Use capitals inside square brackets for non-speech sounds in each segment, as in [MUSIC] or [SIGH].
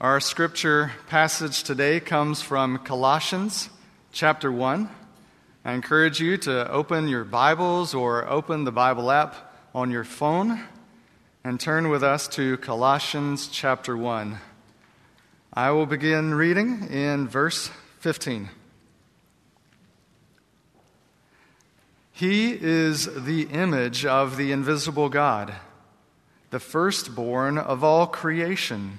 Our scripture passage today comes from Colossians chapter 1. I encourage you to open your Bibles or open the Bible app on your phone and turn with us to Colossians chapter 1. I will begin reading in verse 15. He is the image of the invisible God, the firstborn of all creation.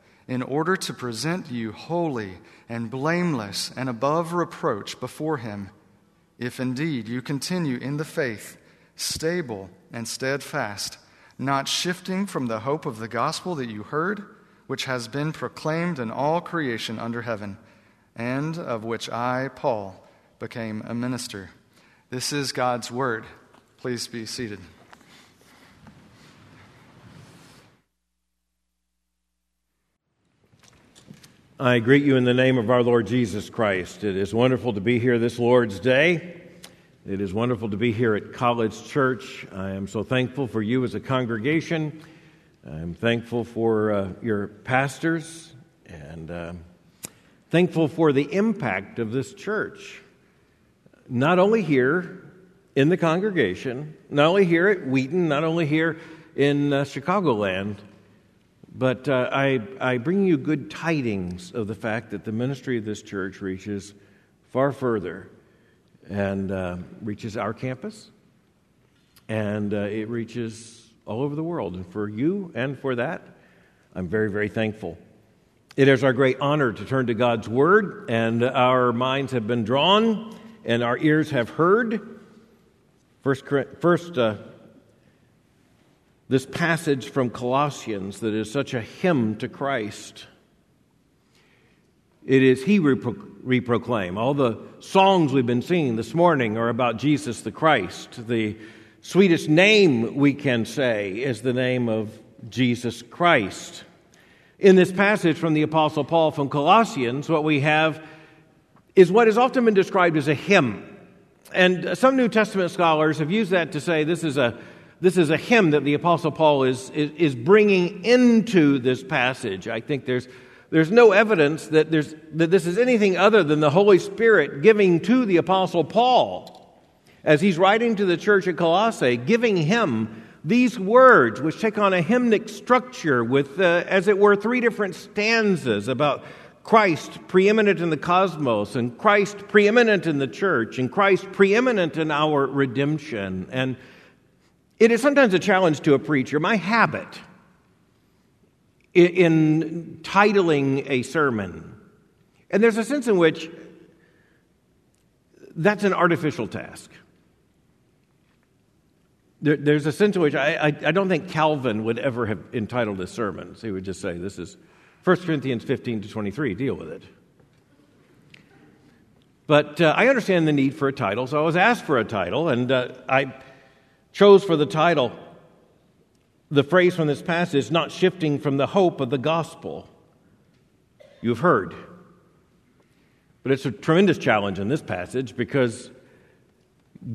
in order to present you holy and blameless and above reproach before Him, if indeed you continue in the faith, stable and steadfast, not shifting from the hope of the gospel that you heard, which has been proclaimed in all creation under heaven, and of which I, Paul, became a minister. This is God's word. Please be seated. I greet you in the name of our Lord Jesus Christ. It is wonderful to be here this Lord's Day. It is wonderful to be here at College Church. I am so thankful for you as a congregation. I'm thankful for uh, your pastors and uh, thankful for the impact of this church. Not only here in the congregation, not only here at Wheaton, not only here in uh, Chicagoland, but uh, I, I bring you good tidings of the fact that the ministry of this church reaches far further and uh, reaches our campus, and uh, it reaches all over the world. And for you and for that, I'm very, very thankful. It is our great honor to turn to God's Word, and our minds have been drawn and our ears have heard. First, first uh, this passage from Colossians that is such a hymn to Christ. It is He we reproclaim. All the songs we've been singing this morning are about Jesus the Christ. The sweetest name we can say is the name of Jesus Christ. In this passage from the Apostle Paul from Colossians, what we have is what has often been described as a hymn. And some New Testament scholars have used that to say this is a this is a hymn that the Apostle Paul is, is, is, bringing into this passage. I think there's, there's no evidence that, there's, that this is anything other than the Holy Spirit giving to the Apostle Paul as he's writing to the church at Colossae, giving him these words, which take on a hymnic structure with, uh, as it were, three different stanzas about Christ preeminent in the cosmos, and Christ preeminent in the church, and Christ preeminent in our redemption. And it is sometimes a challenge to a preacher. My habit in titling a sermon, and there's a sense in which that's an artificial task. there's a sense in which I, I, don't think Calvin would ever have entitled his sermons. He would just say, This is 1 Corinthians 15 to 23, deal with it. But uh, I understand the need for a title, so I was asked for a title, and uh, I chose for the title the phrase from this passage, not shifting from the hope of the gospel you've heard. But it's a tremendous challenge in this passage because,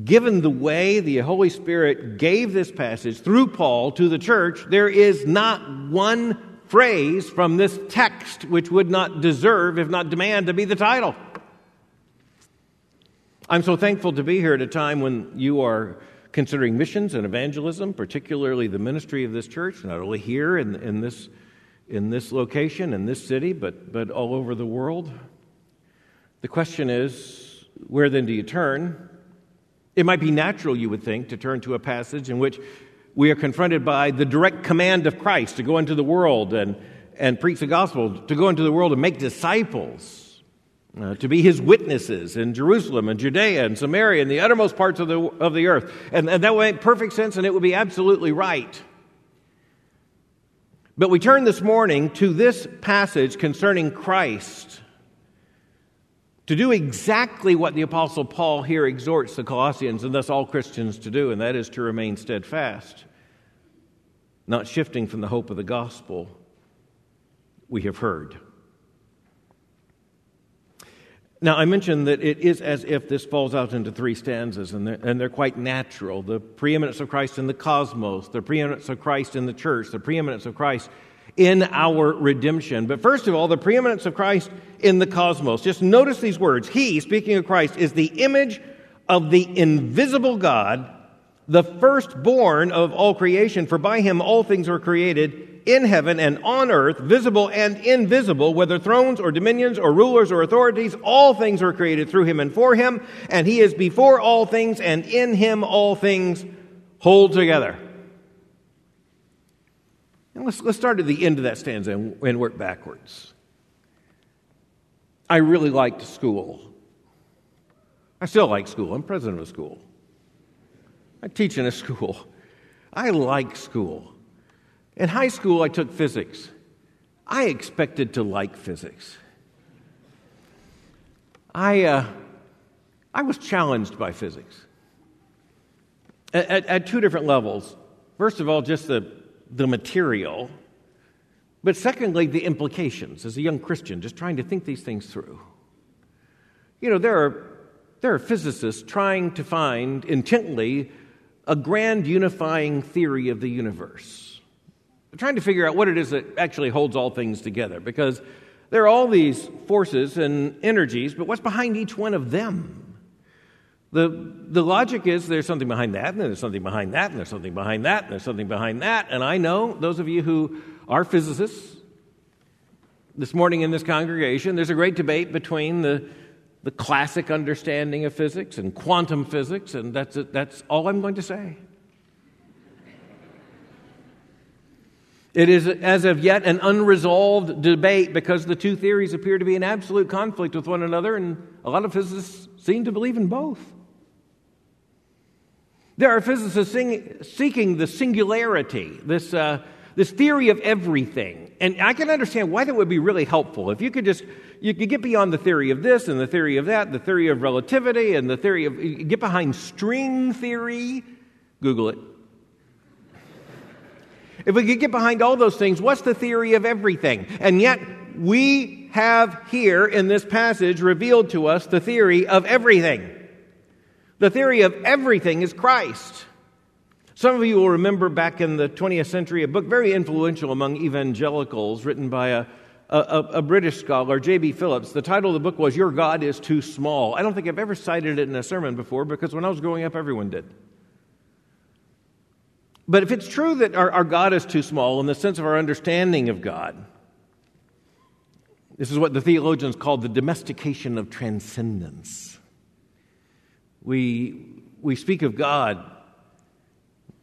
given the way the Holy Spirit gave this passage through Paul to the church, there is not one phrase from this text which would not deserve, if not demand, to be the title. I'm so thankful to be here at a time when you are considering missions and evangelism, particularly the ministry of this church, not only here in, in, this, in this location, in this city, but, but all over the world. The question is, where then do you turn? It might be natural, you would think, to turn to a passage in which we are confronted by the direct command of Christ to go into the world and, and preach the gospel, to go into the world and make disciples, uh, to be his witnesses in Jerusalem and Judea and Samaria and the uttermost parts of the, of the earth. And, and that would make perfect sense and it would be absolutely right. But we turn this morning to this passage concerning Christ to do exactly what the Apostle Paul here exhorts the Colossians and thus all Christians to do, and that is to remain steadfast, not shifting from the hope of the gospel we have heard. Now, I mentioned that it is as if this falls out into three stanzas, and they're, and they're, quite natural. The preeminence of Christ in the cosmos, the preeminence of Christ in the church, the preeminence of Christ in our redemption. But first of all, the preeminence of Christ in the cosmos. Just notice these words. He, speaking of Christ, is the image of the invisible God, the firstborn of all creation, for by him all things were created in heaven and on earth, visible and invisible, whether thrones or dominions or rulers or authorities, all things were created through him and for him, and he is before all things, and in him all things hold together. And let's, let's start at the end of that stanza and, and work backwards. I really liked school. I still like school. I'm president of a school. I teach in a school. I like school. In high school, I took physics. I expected to like physics. I, uh, I was challenged by physics at, at, at two different levels. First of all, just the the material, but secondly, the implications as a young Christian, just trying to think these things through. You know, there are, there are physicists trying to find intently a grand unifying theory of the universe. Trying to figure out what it is that actually holds all things together because there are all these forces and energies, but what's behind each one of them? The, the logic is there's something behind that, and there's something behind that, and there's something behind that, and there's something behind that. And I know those of you who are physicists, this morning in this congregation, there's a great debate between the, the classic understanding of physics and quantum physics, and that's, that's all I'm going to say. It is, as of yet, an unresolved debate because the two theories appear to be in absolute conflict with one another, and a lot of physicists seem to believe in both. There are physicists sing, seeking the singularity, this, uh, this theory of everything. And I can understand why that would be really helpful. If you could just, you could get beyond the theory of this and the theory of that, the theory of relativity and the theory of, get behind string theory. Google it. If we could get behind all those things, what's the theory of everything? And yet, we have here in this passage revealed to us the theory of everything. The theory of everything is Christ. Some of you will remember back in the 20th century a book very influential among evangelicals written by a, a, a British scholar, J.B. Phillips. The title of the book was Your God is Too Small. I don't think I've ever cited it in a sermon before because when I was growing up, everyone did. But if it's true that our, our God is too small in the sense of our understanding of God, this is what the theologians call the domestication of transcendence. We, we speak of God,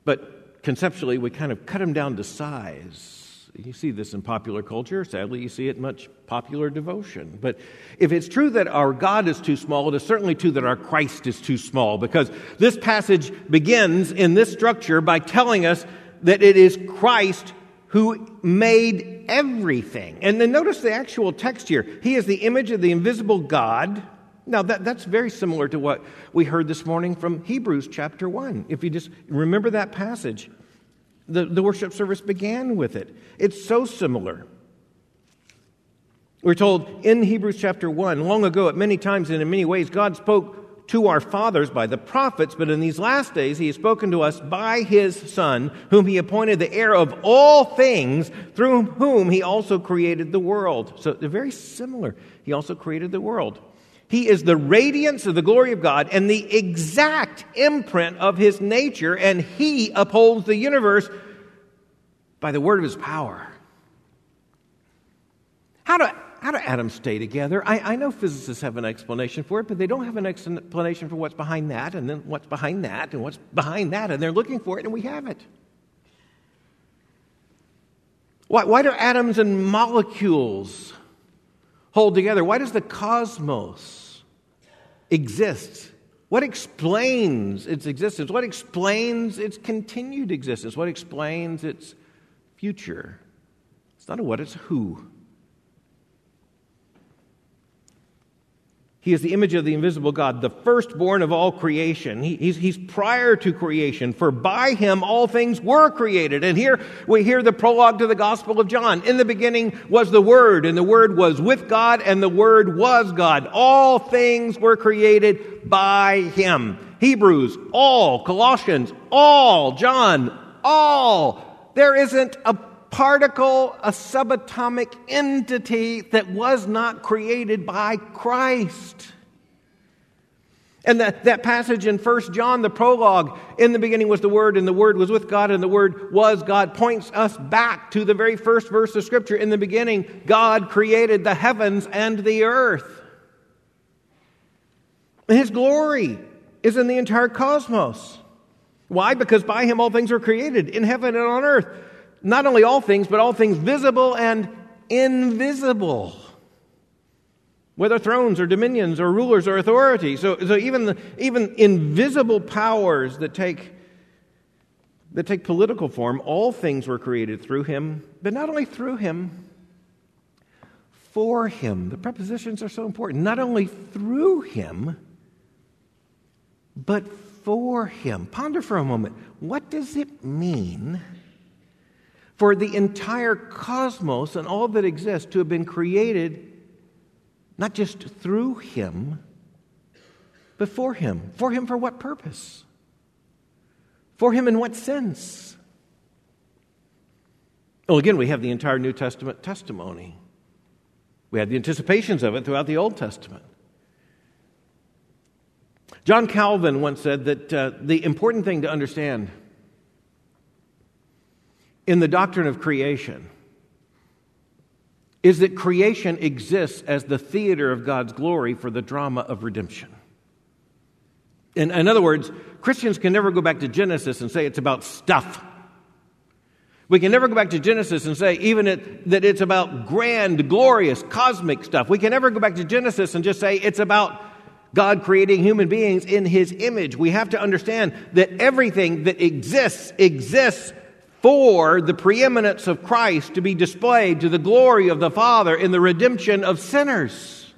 but conceptually we kind of cut him down to size. You see this in popular culture. Sadly, you see it in much popular devotion. But if it's true that our God is too small, it is certainly true that our Christ is too small because this passage begins in this structure by telling us that it is Christ who made everything. And then notice the actual text here. He is the image of the invisible God now, that, that's very similar to what we heard this morning from Hebrews chapter 1. If you just remember that passage, the, the worship service began with it. It's so similar. We're told in Hebrews chapter 1, long ago, at many times and in many ways, God spoke to our fathers by the prophets, but in these last days, He has spoken to us by His Son, whom He appointed the heir of all things, through whom He also created the world. So they're very similar. He also created the world. He is the radiance of the glory of God and the exact imprint of his nature, and he upholds the universe by the word of his power. How do, how do atoms stay together? I, I know physicists have an explanation for it, but they don't have an explanation for what's behind that, and then what's behind that, and what's behind that, and they're looking for it, and we have it. Why, why do atoms and molecules hold together? Why does the cosmos exist? What explains its existence? What explains its continued existence? What explains its future? It's not a what, it's a who. He is the image of the invisible God, the firstborn of all creation. He, he's, he's prior to creation, for by him all things were created. And here we hear the prologue to the Gospel of John. In the beginning was the Word, and the Word was with God, and the Word was God. All things were created by him. Hebrews, all. Colossians, all. John, all. There isn't a particle, a subatomic entity that was not created by Christ. And that, that passage in 1 John, the prologue, in the beginning was the Word, and the Word was with God, and the Word was God, points us back to the very first verse of Scripture. In the beginning, God created the heavens and the earth. His glory is in the entire cosmos. Why? Because by Him all things were created, in heaven and on earth not only all things, but all things visible and invisible. Whether thrones or dominions or rulers or authorities. So, so even, the, even invisible powers that take, that take political form, all things were created through him, but not only through him, for him. The prepositions are so important. Not only through him, but for him. Ponder for a moment. What does it mean? For the entire cosmos and all that exists to have been created not just through him, but for him. For him for what purpose? For him in what sense? Well, again, we have the entire New Testament testimony. We have the anticipations of it throughout the Old Testament. John Calvin once said that uh, the important thing to understand in the doctrine of creation is that creation exists as the theater of God's glory for the drama of redemption. In, in other words, Christians can never go back to Genesis and say it's about stuff. We can never go back to Genesis and say even it, that it's about grand, glorious, cosmic stuff. We can never go back to Genesis and just say it's about God creating human beings in his image. We have to understand that everything that exists exists for the preeminence of Christ to be displayed to the glory of the Father in the redemption of sinners.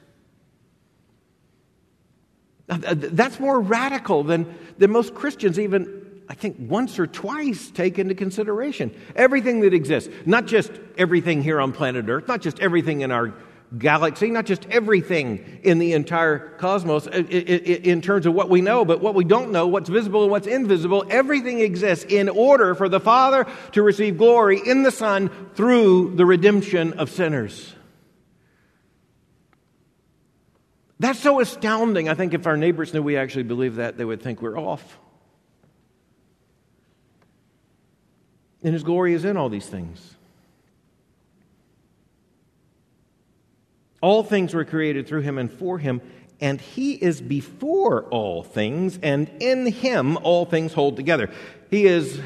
That's more radical than, than most Christians even, I think, once or twice take into consideration. Everything that exists, not just everything here on planet Earth, not just everything in our galaxy, not just everything in the entire cosmos uh, in terms of what we know, but what we don't know, what's visible and what's invisible. Everything exists in order for the Father to receive glory in the Son through the redemption of sinners. That's so astounding. I think if our neighbors knew we actually believe that, they would think we're off. And His glory is in all these things. All things were created through him and for him, and he is before all things, and in him all things hold together. He is,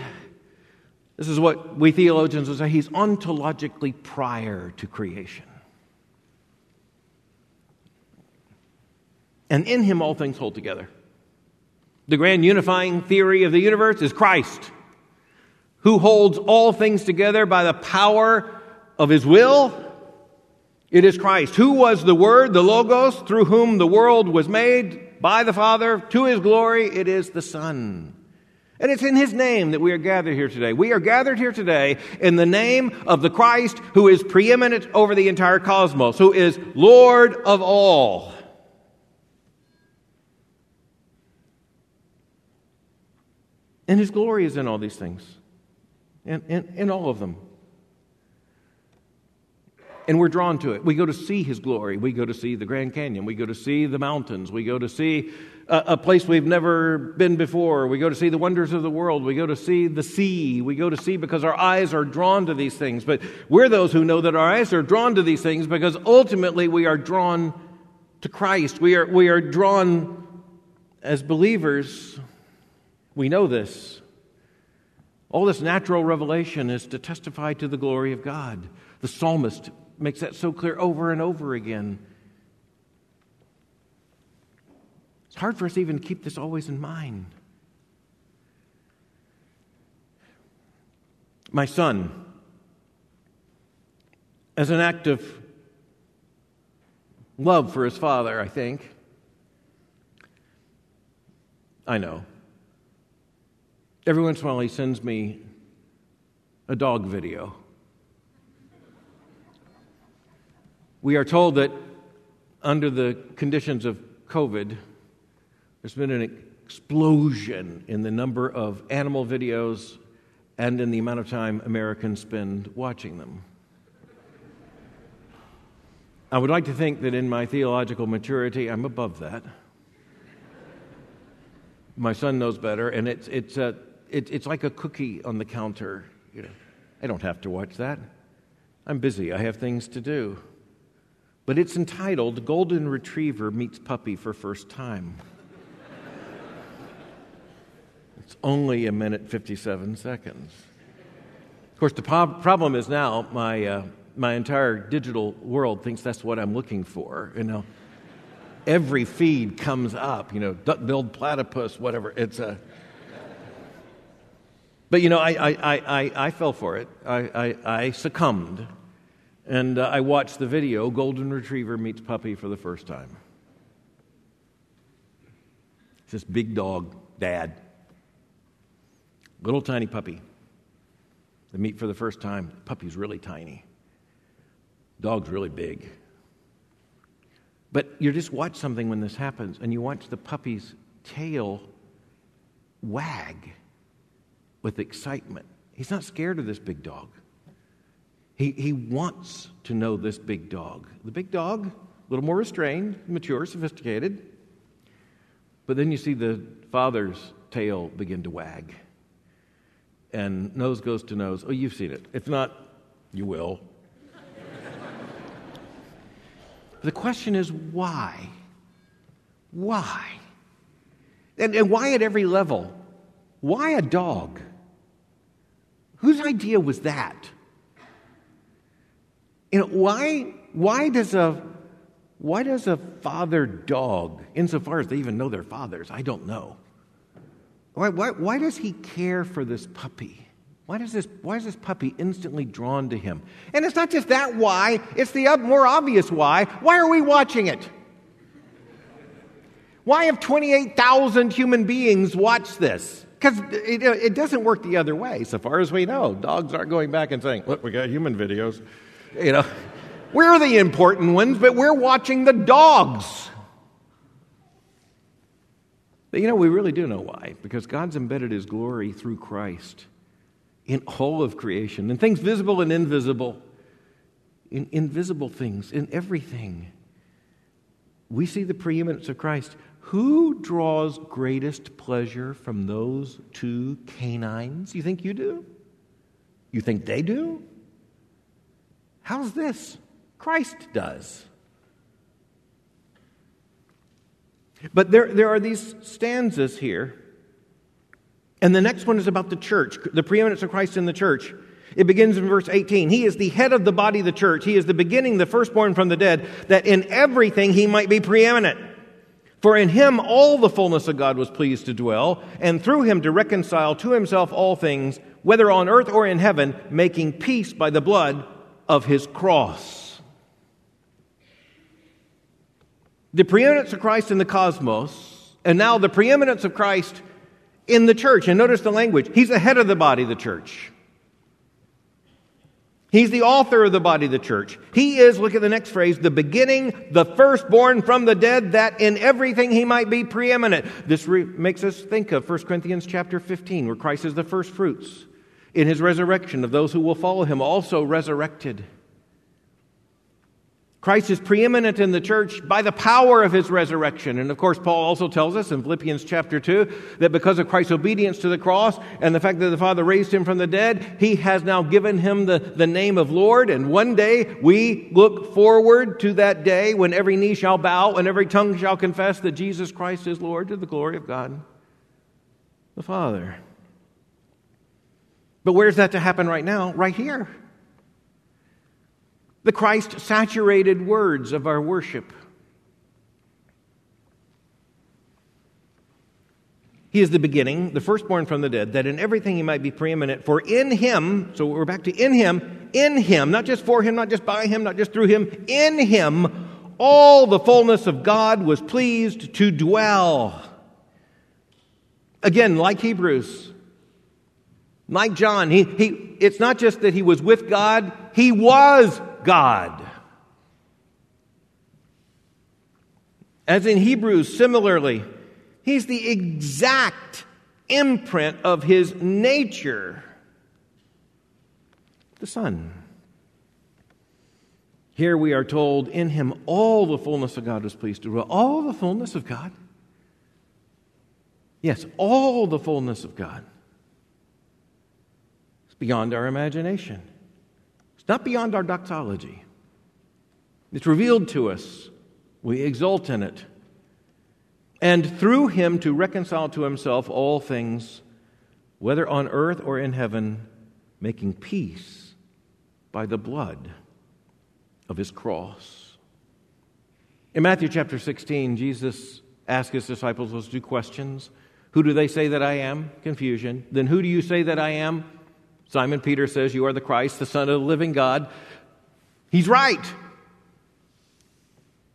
this is what we theologians would say, he's ontologically prior to creation. And in him all things hold together. The grand unifying theory of the universe is Christ, who holds all things together by the power of his will it is Christ. Who was the Word, the Logos, through whom the world was made by the Father to His glory? It is the Son. And it's in His name that we are gathered here today. We are gathered here today in the name of the Christ who is preeminent over the entire cosmos, who is Lord of all. And His glory is in all these things, in, in, in all of them. And we're drawn to it. We go to see His glory. We go to see the Grand Canyon. We go to see the mountains. We go to see a, a place we've never been before. We go to see the wonders of the world. We go to see the sea. We go to see because our eyes are drawn to these things. But we're those who know that our eyes are drawn to these things because ultimately we are drawn to Christ. We are, we are drawn as believers. We know this. All this natural revelation is to testify to the glory of God. The psalmist makes that so clear over and over again. It's hard for us even to keep this always in mind. My son, as an act of love for his father, I think, I know. Every once in a while, he sends me a dog video. We are told that under the conditions of COVID, there's been an explosion in the number of animal videos and in the amount of time Americans spend watching them. I would like to think that in my theological maturity, I'm above that. My son knows better, and it's, it's, a, it, it's like a cookie on the counter. You know, I don't have to watch that. I'm busy, I have things to do. But it's entitled Golden Retriever Meets Puppy for First Time. It's only a minute 57 seconds. Of course, the problem is now my, uh, my entire digital world thinks that's what I'm looking for. You know, every feed comes up. You know, duck-billed platypus, whatever. It's a. But you know, I, I, I, I, fell for it. I, I, I succumbed, and uh, I watched the video. Golden Retriever meets puppy for the first time. It's this big dog, dad, Little tiny puppy. They meet for the first time. puppy's really tiny. Dog's really big. But you just watch something when this happens, and you watch the puppy's tail wag with excitement. He's not scared of this big dog. He, he wants to know this big dog. The big dog, a little more restrained, mature, sophisticated. But then you see the father's tail begin to wag and nose goes to nose. Oh, you've seen it. If not, you will. [LAUGHS] the question is why? Why? And, and why at every level? Why a dog? Whose idea was that? You know, why, why does a why does a father dog, insofar as they even know their fathers, I don't know, why, why, why does he care for this puppy? Why, does this, why is this puppy instantly drawn to him? And it's not just that why, it's the more obvious why. Why are we watching it? Why have 28,000 human beings watched this? Because it, it, doesn't work the other way, so far as we know. Dogs aren't going back and saying, Look, we got human videos. You know, we're the important ones, but we're watching the dogs. But you know, we really do know why. Because God's embedded his glory through Christ in all of creation, in things visible and invisible, in invisible things, in everything. We see the preeminence of Christ. Who draws greatest pleasure from those two canines? You think you do? You think they do? How's this? Christ does. But there, there are these stanzas here. And the next one is about the church, the preeminence of Christ in the church. It begins in verse 18. He is the head of the body of the church. He is the beginning, the firstborn from the dead, that in everything he might be preeminent. For in him all the fullness of God was pleased to dwell, and through him to reconcile to himself all things, whether on earth or in heaven, making peace by the blood of his cross. the preeminence of Christ in the cosmos, and now the preeminence of Christ in the church. And notice the language. He's the head of the body of the church. He's the author of the body of the church. He is, look at the next phrase, the beginning, the firstborn from the dead, that in everything he might be preeminent. This re- makes us think of 1 Corinthians chapter 15, where Christ is the first fruits in his resurrection of those who will follow him, also resurrected. Christ is preeminent in the church by the power of his resurrection. And of course, Paul also tells us in Philippians chapter 2 that because of Christ's obedience to the cross and the fact that the Father raised him from the dead, he has now given him the, the name of Lord. And one day we look forward to that day when every knee shall bow and every tongue shall confess that Jesus Christ is Lord to the glory of God the Father. But where's that to happen right now? Right here the Christ saturated words of our worship. He is the beginning, the firstborn from the dead, that in everything he might be preeminent. For in him, so we're back to in him, in him, not just for him, not just by him, not just through him, in him, all the fullness of God was pleased to dwell. Again, like Hebrews, like John, he, he, it's not just that he was with God, he was God. As in Hebrews, similarly, he's the exact imprint of his nature, the Son. Here we are told, in him all the fullness of God was pleased to dwell. All the fullness of God? Yes, all the fullness of God. Beyond our imagination It's not beyond our doxology. It's revealed to us. We exult in it. And through him to reconcile to himself all things, whether on earth or in heaven, making peace by the blood of his cross. In Matthew chapter 16, Jesus asked his disciples those two questions Who do they say that I am? Confusion. Then who do you say that I am? Simon Peter says, You are the Christ, the Son of the living God. He's right.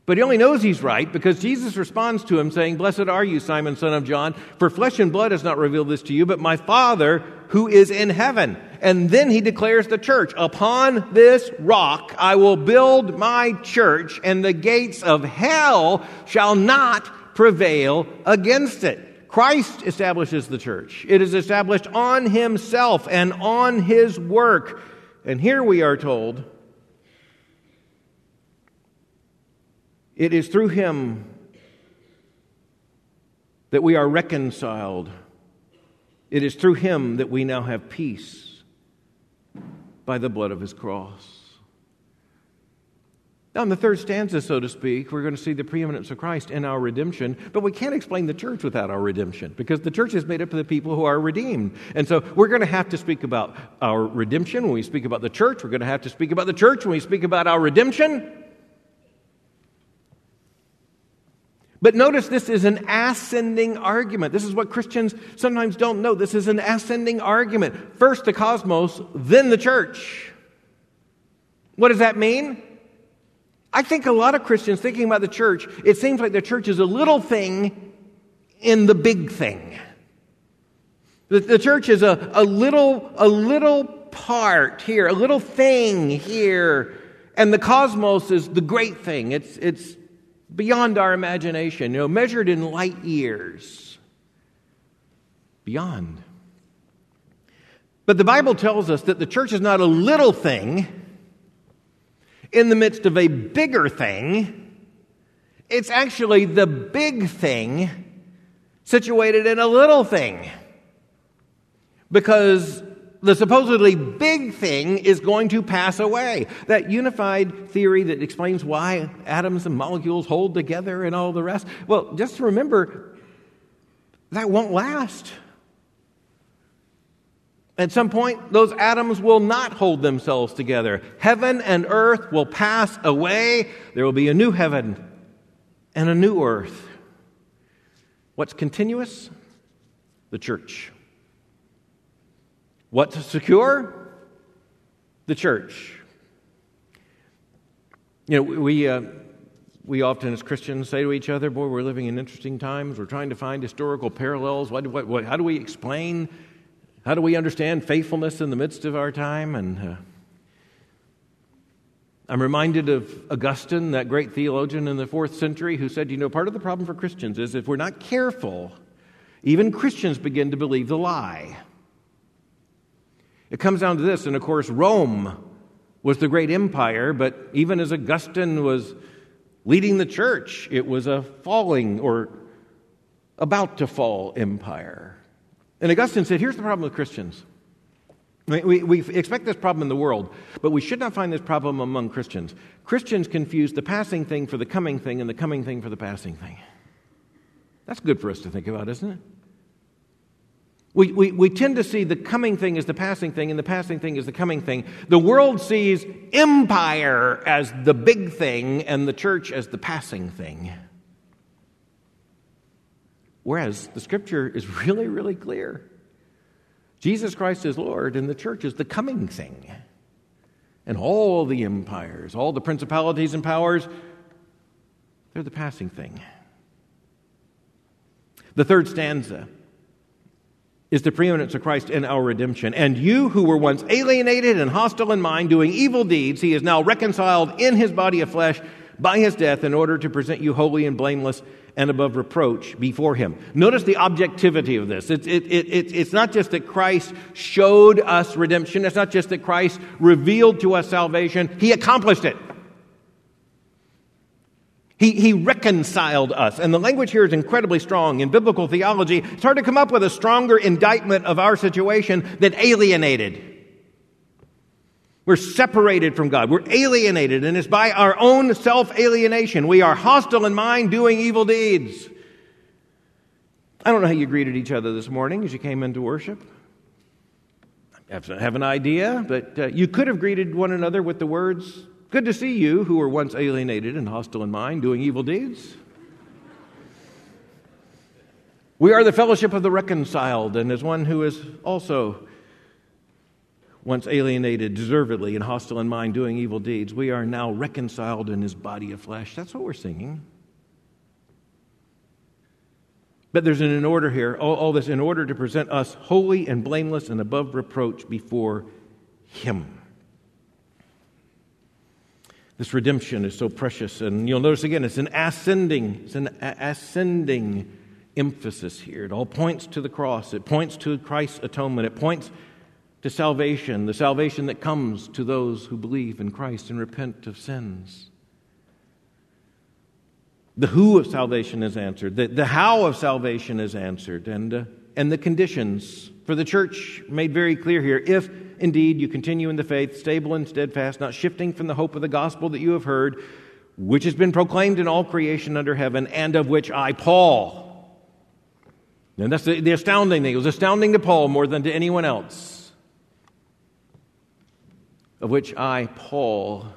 But he only knows he's right because Jesus responds to him saying, Blessed are you, Simon, son of John, for flesh and blood has not revealed this to you, but my Father who is in heaven. And then he declares the church, Upon this rock I will build my church, and the gates of hell shall not prevail against it. Christ establishes the church. It is established on himself and on his work. And here we are told it is through him that we are reconciled. It is through him that we now have peace by the blood of his cross. Now, in the third stanza, so to speak, we're going to see the preeminence of Christ in our redemption, but we can't explain the church without our redemption because the church is made up of the people who are redeemed. And so we're going to have to speak about our redemption when we speak about the church. We're going to have to speak about the church when we speak about our redemption. But notice this is an ascending argument. This is what Christians sometimes don't know. This is an ascending argument. First the cosmos, then the church. What does that mean? I think a lot of Christians thinking about the church, it seems like the church is a little thing in the big thing. The, the church is a, a little, a little part here, a little thing here, and the cosmos is the great thing. It's, it's beyond our imagination, you know, measured in light years. Beyond. But the Bible tells us that the church is not a little thing in the midst of a bigger thing. It's actually the big thing situated in a little thing. Because the supposedly big thing is going to pass away. That unified theory that explains why atoms and molecules hold together and all the rest. Well, just remember that won't last. At some point, those atoms will not hold themselves together. Heaven and earth will pass away. There will be a new heaven and a new earth. What's continuous? The church. What's secure? The church. You know, we, uh, we often as Christians say to each other, Boy, we're living in interesting times. We're trying to find historical parallels. What, what, what, how do we explain how do we understand faithfulness in the midst of our time? And uh, I'm reminded of Augustine, that great theologian in the fourth century, who said, You know, part of the problem for Christians is if we're not careful, even Christians begin to believe the lie. It comes down to this, and of course, Rome was the great empire, but even as Augustine was leading the church, it was a falling or about to fall empire. And Augustine said, here's the problem with Christians. We, we, expect this problem in the world, but we should not find this problem among Christians. Christians confuse the passing thing for the coming thing and the coming thing for the passing thing. That's good for us to think about, isn't it? We, we, we tend to see the coming thing as the passing thing, and the passing thing as the coming thing. The world sees empire as the big thing, and the church as the passing thing. Whereas the scripture is [LAUGHS] really, really clear. Jesus Christ is Lord, and the church is the coming thing. And all the empires, all the principalities and powers, they're the passing thing. The third stanza is the preeminence of Christ in our redemption. And you who were once alienated and hostile in mind, doing evil deeds, he is now reconciled in his body of flesh by his death in order to present you holy and blameless and above reproach before him. Notice the objectivity of this. It's, it, it, it's not just that Christ showed us redemption, it's not just that Christ revealed to us salvation, he accomplished it. He, he reconciled us. And the language here is incredibly strong. In biblical theology, it's hard to come up with a stronger indictment of our situation than alienated. We're separated from God. We're alienated, and it's by our own self alienation. We are hostile in mind, doing evil deeds. I don't know how you greeted each other this morning as you came into worship. I have an idea, but uh, you could have greeted one another with the words, Good to see you who were once alienated and hostile in mind, doing evil deeds. We are the fellowship of the reconciled, and as one who is also once alienated deservedly and hostile in mind, doing evil deeds, we are now reconciled in his body of flesh. That's what we're singing. But there's an in order here, all, all this in order to present us holy and blameless and above reproach before him. This redemption is so precious, and you'll notice again, it's an ascending, it's an ascending emphasis here. It all points to the cross. It points to Christ's atonement. It points to salvation, the salvation that comes to those who believe in Christ and repent of sins. The who of salvation is answered, the, the how of salvation is answered, and, uh, and the conditions for the church made very clear here. If indeed you continue in the faith, stable and steadfast, not shifting from the hope of the gospel that you have heard, which has been proclaimed in all creation under heaven, and of which I, Paul, and that's the, the astounding thing. It was astounding to Paul more than to anyone else of which I, Paul,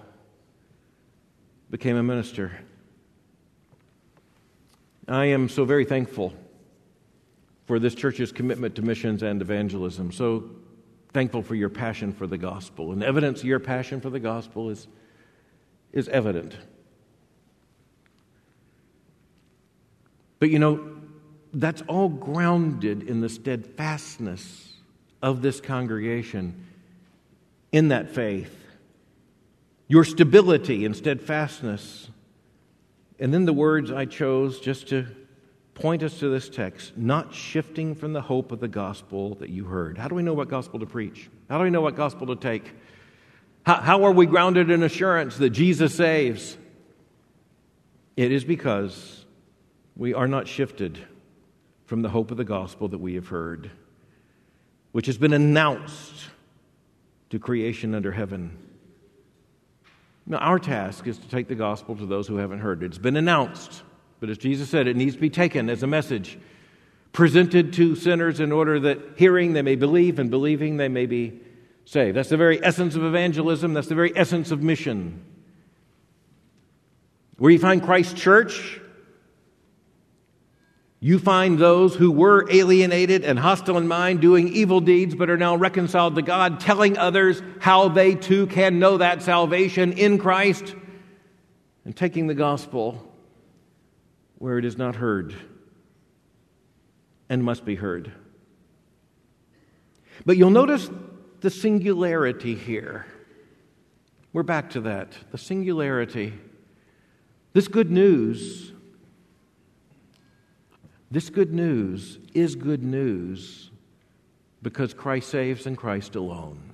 became a minister. I am so very thankful for this church's commitment to missions and evangelism. So thankful for your passion for the gospel. And evidence of your passion for the gospel is, is evident. But you know, that's all grounded in the steadfastness of this congregation in that faith, your stability and steadfastness. And then the words I chose just to point us to this text not shifting from the hope of the gospel that you heard. How do we know what gospel to preach? How do we know what gospel to take? How, how are we grounded in assurance that Jesus saves? It is because we are not shifted from the hope of the gospel that we have heard, which has been announced to creation under heaven. Now, our task is to take the gospel to those who haven't heard. It's been announced, but as Jesus said, it needs to be taken as a message, presented to sinners in order that hearing they may believe, and believing they may be saved. That's the very essence of evangelism, that's the very essence of mission. Where you find Christ's church, you find those who were alienated and hostile in mind, doing evil deeds, but are now reconciled to God, telling others how they too can know that salvation in Christ, and taking the gospel where it is not heard and must be heard. But you'll notice the singularity here. We're back to that the singularity. This good news this good news is good news because Christ saves and Christ alone.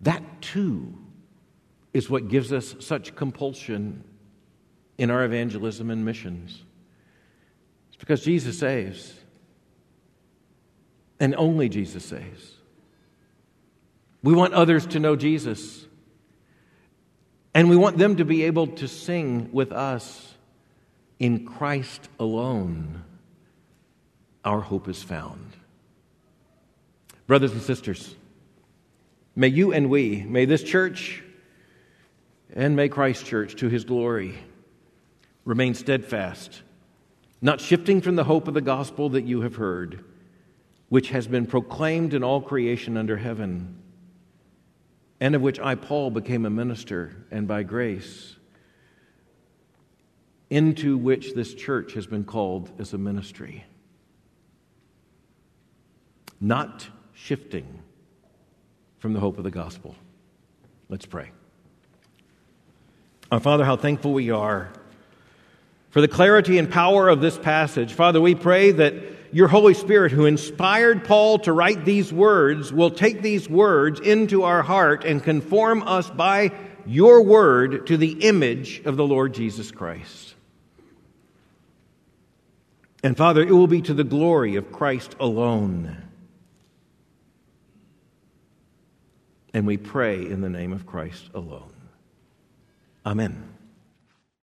That too, is what gives us such compulsion in our evangelism and missions. It's because Jesus saves, and only Jesus saves. We want others to know Jesus, and we want them to be able to sing with us in Christ alone. Our hope is found. Brothers and sisters, may you and we, may this church, and may Christ Church, to his glory, remain steadfast, not shifting from the hope of the gospel that you have heard, which has been proclaimed in all creation under heaven, and of which I, Paul, became a minister, and by grace, into which this church has been called as a ministry. Not shifting from the hope of the gospel. Let's pray. Our Father, how thankful we are for the clarity and power of this passage. Father, we pray that your Holy Spirit, who inspired Paul to write these words, will take these words into our heart and conform us by your word to the image of the Lord Jesus Christ. And Father, it will be to the glory of Christ alone. And we pray in the name of Christ alone. Amen.